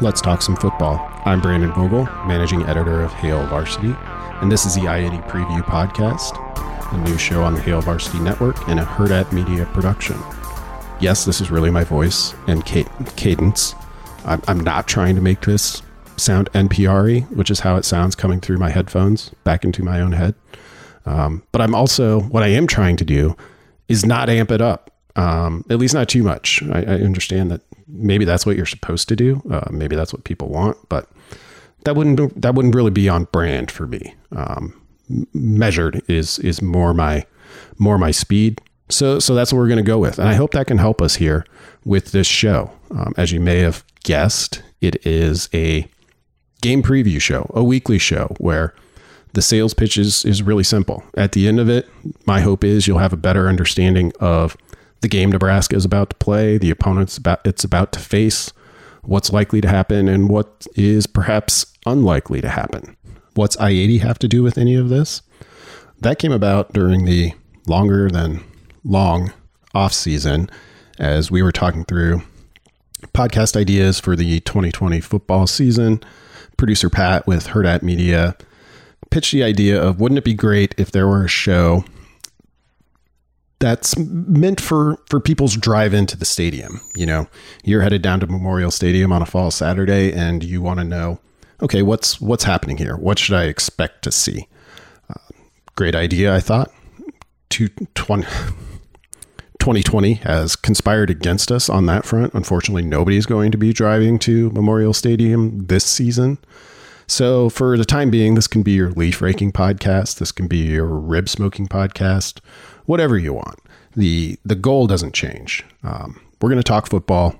Let's talk some football. I'm Brandon Vogel, managing editor of Hail Varsity, and this is the I-80 Preview Podcast, a new show on the Hail Varsity Network and a Hurrdat Media production. Yes, this is really my voice and cadence. I'm, I'm not trying to make this sound NPR which is how it sounds coming through my headphones back into my own head. Um, but I'm also, what I am trying to do is not amp it up, um, at least not too much. I, I, understand that maybe that's what you're supposed to do. Uh, maybe that's what people want, but that wouldn't that wouldn't really be on brand for me. Um, measured is is more my more my speed. So so that's what we're going to go with, and I hope that can help us here with this show. Um, as you may have guessed, it is a game preview show, a weekly show where the sales pitch is, is really simple. At the end of it, my hope is you'll have a better understanding of the game Nebraska is about to play, the opponents about it's about to face, what's likely to happen, and what is perhaps unlikely to happen. What's I 80 have to do with any of this? That came about during the longer than long off season as we were talking through podcast ideas for the 2020 football season. Producer Pat with Hurrdat Media pitched the idea of wouldn't it be great if there were a show that's meant for for people's drive into the stadium. You know, you're headed down to Memorial Stadium on a fall Saturday, and you want to know, okay, what's what's happening here? What should I expect to see? Uh, great idea, I thought. 2020 has conspired against us on that front. Unfortunately, nobody's going to be driving to Memorial Stadium this season. So, for the time being, this can be your leaf raking podcast. This can be your rib smoking podcast, whatever you want. the The goal doesn't change. Um, we're going to talk football.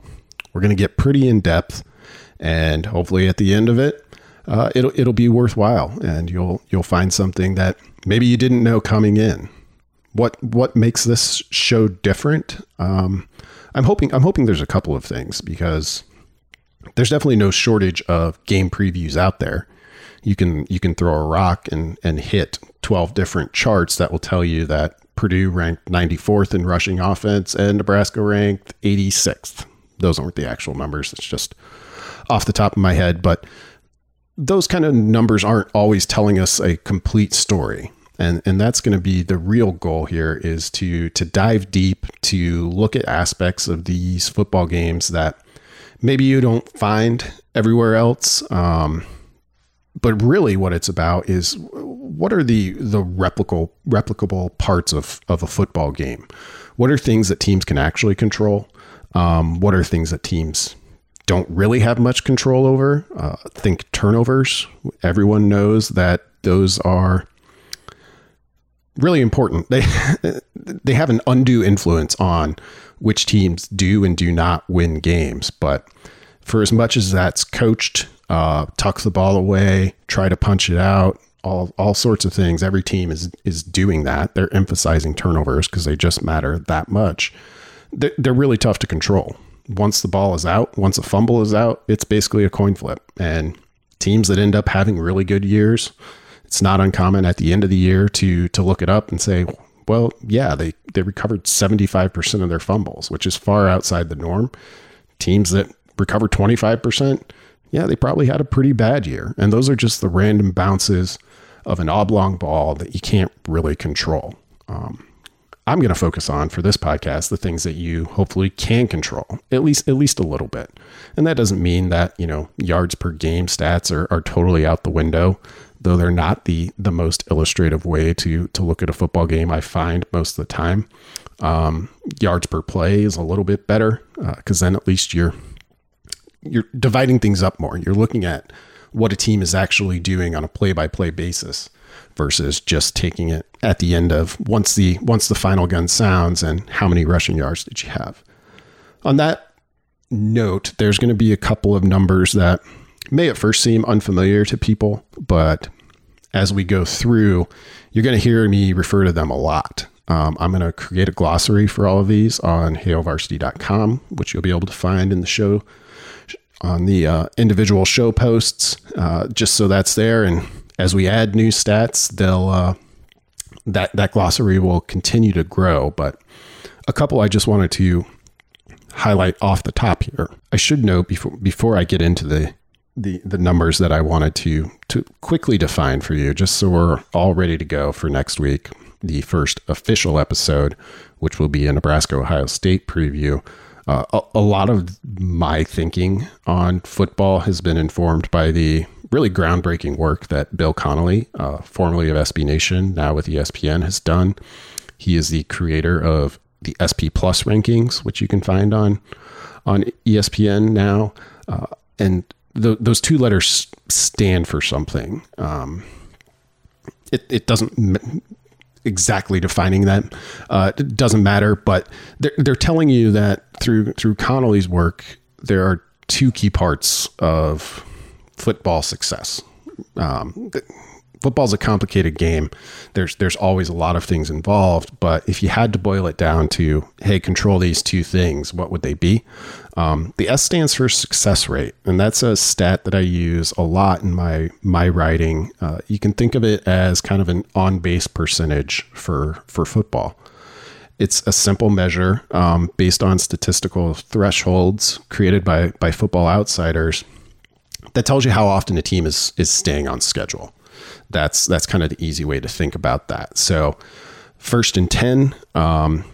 We're going to get pretty in depth, and hopefully, at the end of it, uh, it'll it'll be worthwhile, and you'll you'll find something that maybe you didn't know coming in. What what makes this show different? Um, I'm hoping I'm hoping there's a couple of things because there's definitely no shortage of game previews out there. You can you can throw a rock and and hit 12 different charts that will tell you that Purdue ranked 94th in rushing offense and Nebraska ranked 86th. Those aren't the actual numbers. It's just off the top of my head, but those kind of numbers aren't always telling us a complete story. And and that's going to be the real goal here is to to dive deep to look at aspects of these football games that maybe you don't find everywhere else. Um, but really, what it's about is what are the the replicable replicable parts of of a football game? What are things that teams can actually control? Um, what are things that teams don't really have much control over? Uh, think turnovers. Everyone knows that those are really important. They they have an undue influence on which teams do and do not win games. But for as much as that's coached, uh, tuck the ball away, try to punch it out, all all sorts of things. Every team is is doing that. They're emphasizing turnovers because they just matter that much. They're, they're really tough to control. Once the ball is out, once a fumble is out, it's basically a coin flip. And teams that end up having really good years, it's not uncommon at the end of the year to to look it up and say, well, yeah, they, they recovered 75% of their fumbles, which is far outside the norm. Teams that recover 25%, yeah, they probably had a pretty bad year. And those are just the random bounces of an oblong ball that you can't really control. Um, I'm going to focus on for this podcast the things that you hopefully can control, at least at least a little bit. And that doesn't mean that you know yards per game stats are, are totally out the window though they're not the the most illustrative way to to look at a football game. I find most of the time, um, yards per play is a little bit better because uh, then at least you're you're dividing things up more. You're looking at what a team is actually doing on a play by play basis versus just taking it at the end of once the once the final gun sounds and how many rushing yards did you have. On that note, there's going to be a couple of numbers that may at first seem unfamiliar to people, but as we go through, you're going to hear me refer to them a lot. Um, I'm going to create a glossary for all of these on hailvarsity.com, which you'll be able to find in the show on the uh, individual show posts, uh, just so that's there. And as we add new stats, they'll uh, that that glossary will continue to grow. But a couple I just wanted to highlight off the top here. I should note before before I get into the the the numbers that I wanted to to quickly define for you, just so we're all ready to go for next week, the first official episode, which will be a Nebraska Ohio State preview. Uh, a, a lot of my thinking on football has been informed by the really groundbreaking work that Bill Connelly, uh, formerly of SB Nation, now with ESPN, has done. He is the creator of the SP Plus rankings, which you can find on on ESPN now, uh, and those two letters stand for something. Um, it, it doesn't exactly defining that. Uh, it doesn't matter, but they're, they're telling you that through through Connelly's work, there are two key parts of football success. Um, football's a complicated game. There's there's always a lot of things involved, but if you had to boil it down to, hey, control these two things, what would they be? Um, the S stands for success rate, and that's a stat that I use a lot in my my writing. Uh, you can think of it as kind of an on base percentage for for football. It's a simple measure um, based on statistical thresholds created by by football outsiders that tells you how often a team is is staying on schedule. That's that's kind of the easy way to think about that. So, first and ten, um,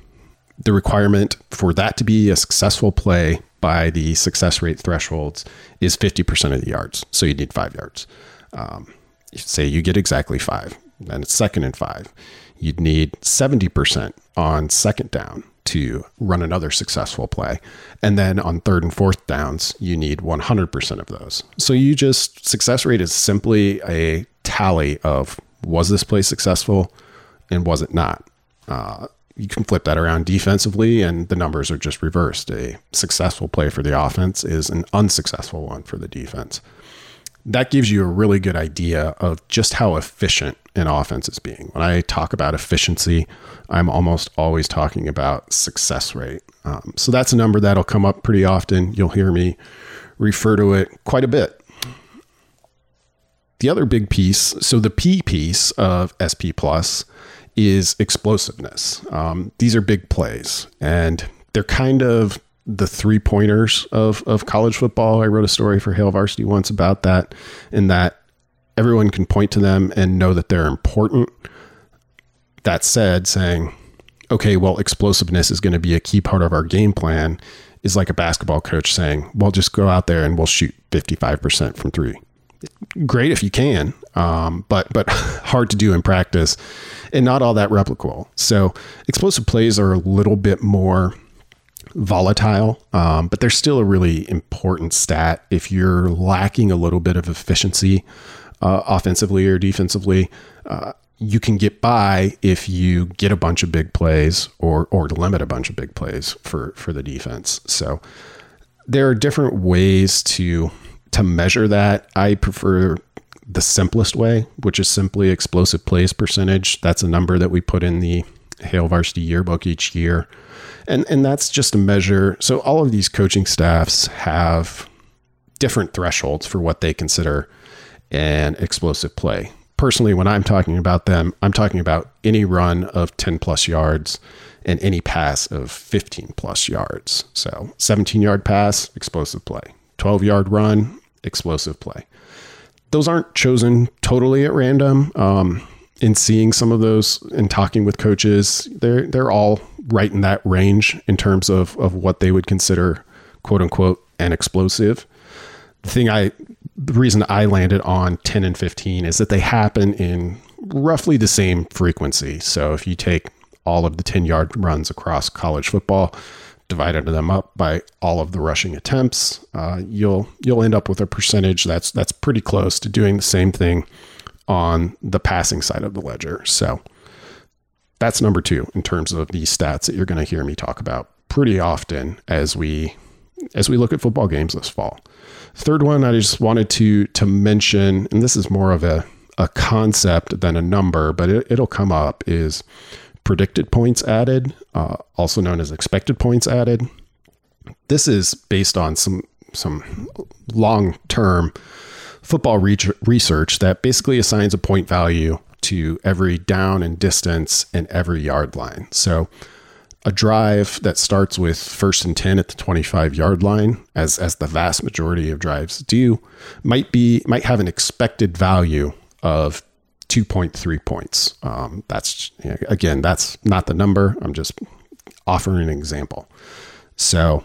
the requirement for that to be a successful play by the success rate thresholds is fifty percent of the yards. So you need five yards. Um, say you get exactly five, then it's second and five. You'd need seventy percent on second down to run another successful play. And then on third and fourth downs, you need 100% of those. So you just, success rate is simply a tally of was this play successful and was it not? Uh, you can flip that around defensively, and the numbers are just reversed. A successful play for the offense is an unsuccessful one for the defense. That gives you a really good idea of just how efficient an offense is being. When I talk about efficiency, I'm almost always talking about success rate. Um, so that's a number that'll come up pretty often. You'll hear me refer to it quite a bit the other big piece, so the P piece of SP Plus is explosiveness. Um, these are big plays, and they're kind of the three pointers of, of college football. I wrote a story for Hail Varsity once about that, in that everyone can point to them and know that they're important. That said, saying, okay, well, explosiveness is going to be a key part of our game plan is like a basketball coach saying, well, just go out there and we'll shoot 55% from three great if you can, um, but but hard to do in practice, and not all that replicable. So explosive plays are a little bit more volatile, um, but they're still a really important stat. If you're lacking a little bit of efficiency, uh, offensively or defensively, uh, you can get by if you get a bunch of big plays or or limit a bunch of big plays for for the defense. So there are different ways to to measure that, I prefer the simplest way, which is simply explosive plays percentage. That's a number that we put in the Hail Varsity yearbook each year. And and that's just a measure. So all of these coaching staffs have different thresholds for what they consider an explosive play. Personally, when I'm talking about them, I'm talking about any run of 10 plus yards and any pass of 15 plus yards. So 17 yard pass, explosive play. 12 yard run, explosive play. Those aren't chosen totally at random. Um, in seeing some of those and talking with coaches, they're they're all right in that range in terms of of what they would consider quote unquote an explosive. The thing I the reason I landed on 10 and 15 is that they happen in roughly the same frequency. So if you take all of the 10 yard runs across college football, divided them up by all of the rushing attempts, uh, you'll you'll end up with a percentage that's that's pretty close to doing the same thing on the passing side of the ledger. So that's number two in terms of the stats that you're going to hear me talk about pretty often as we as we look at football games this fall. Third one, I just wanted to to mention, and this is more of a a concept than a number, but it, will come up is predicted points added, uh, also known as expected points added. This is based on some some long term football re- research that basically assigns a point value to every down and distance and every yard line. So a drive that starts with first and 10 at the 25 yard line as as the vast majority of drives do might be might have an expected value of 2.3 points. Um, that's again that's not the number. I'm just offering an example. So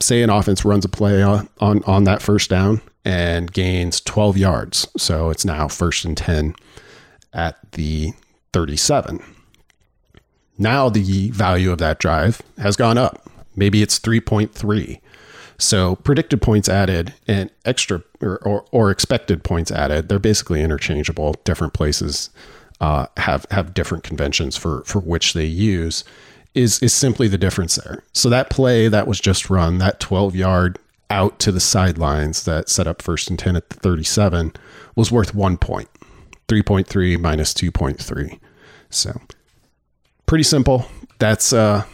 say an offense runs a play on, on, on that first down and gains 12 yards. So it's now first and 10 at the 37. Now the value of that drive has gone up. Maybe it's 3.3. So predicted points added and extra or, or, or expected points added, they're basically interchangeable. Different places uh, have have different conventions for for which they use is is simply the difference there. So that play that was just run, that 12 yard out to the sidelines that set up first and 10 at the 37 was worth one point. 3.3 minus 2.3. So pretty simple. That's uh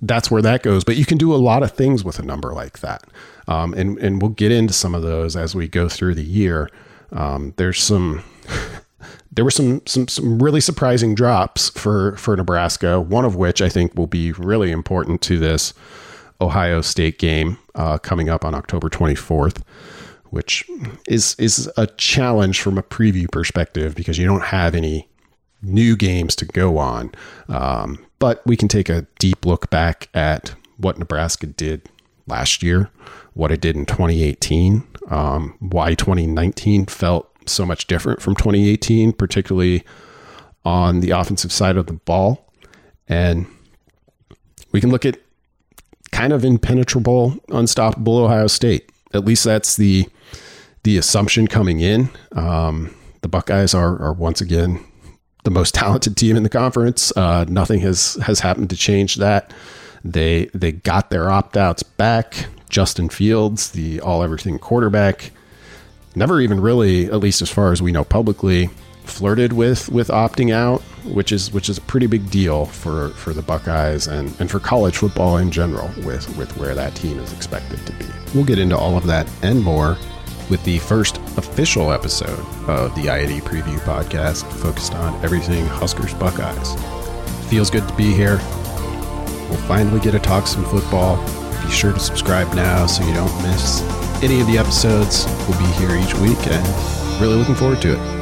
that's where that goes. But you can do a lot of things with a number like that. Um, and, and we'll get into some of those as we go through the year. Um, there's some there were some some some really surprising drops for for Nebraska. One of which I think will be really important to this Ohio State game uh, coming up on October 24th, which is is a challenge from a preview perspective because you don't have any new games to go on. Um, but we can take a deep look back at what Nebraska did last year, what it did in 2018, um, why 2019 felt so much different from 2018, particularly on the offensive side of the ball. And we can look at kind of impenetrable, unstoppable Ohio State. At least that's the the assumption coming in. Um, the Buckeyes are, are once again the most talented team in the conference. Uh, nothing has has happened to change that. They they got their opt outs back. Justin Fields, the all everything quarterback, never even really, at least as far as we know publicly, flirted with with opting out, which is which is a pretty big deal for for the Buckeyes and and for college football in general with with where that team is expected to be. We'll get into all of that and more with the first official episode of the I Preview podcast focused on everything Huskers Buckeyes. Feels good to be here. We'll finally get to talk some football. Be sure to subscribe now so you don't miss any of the episodes. We'll be here each week and really looking forward to it.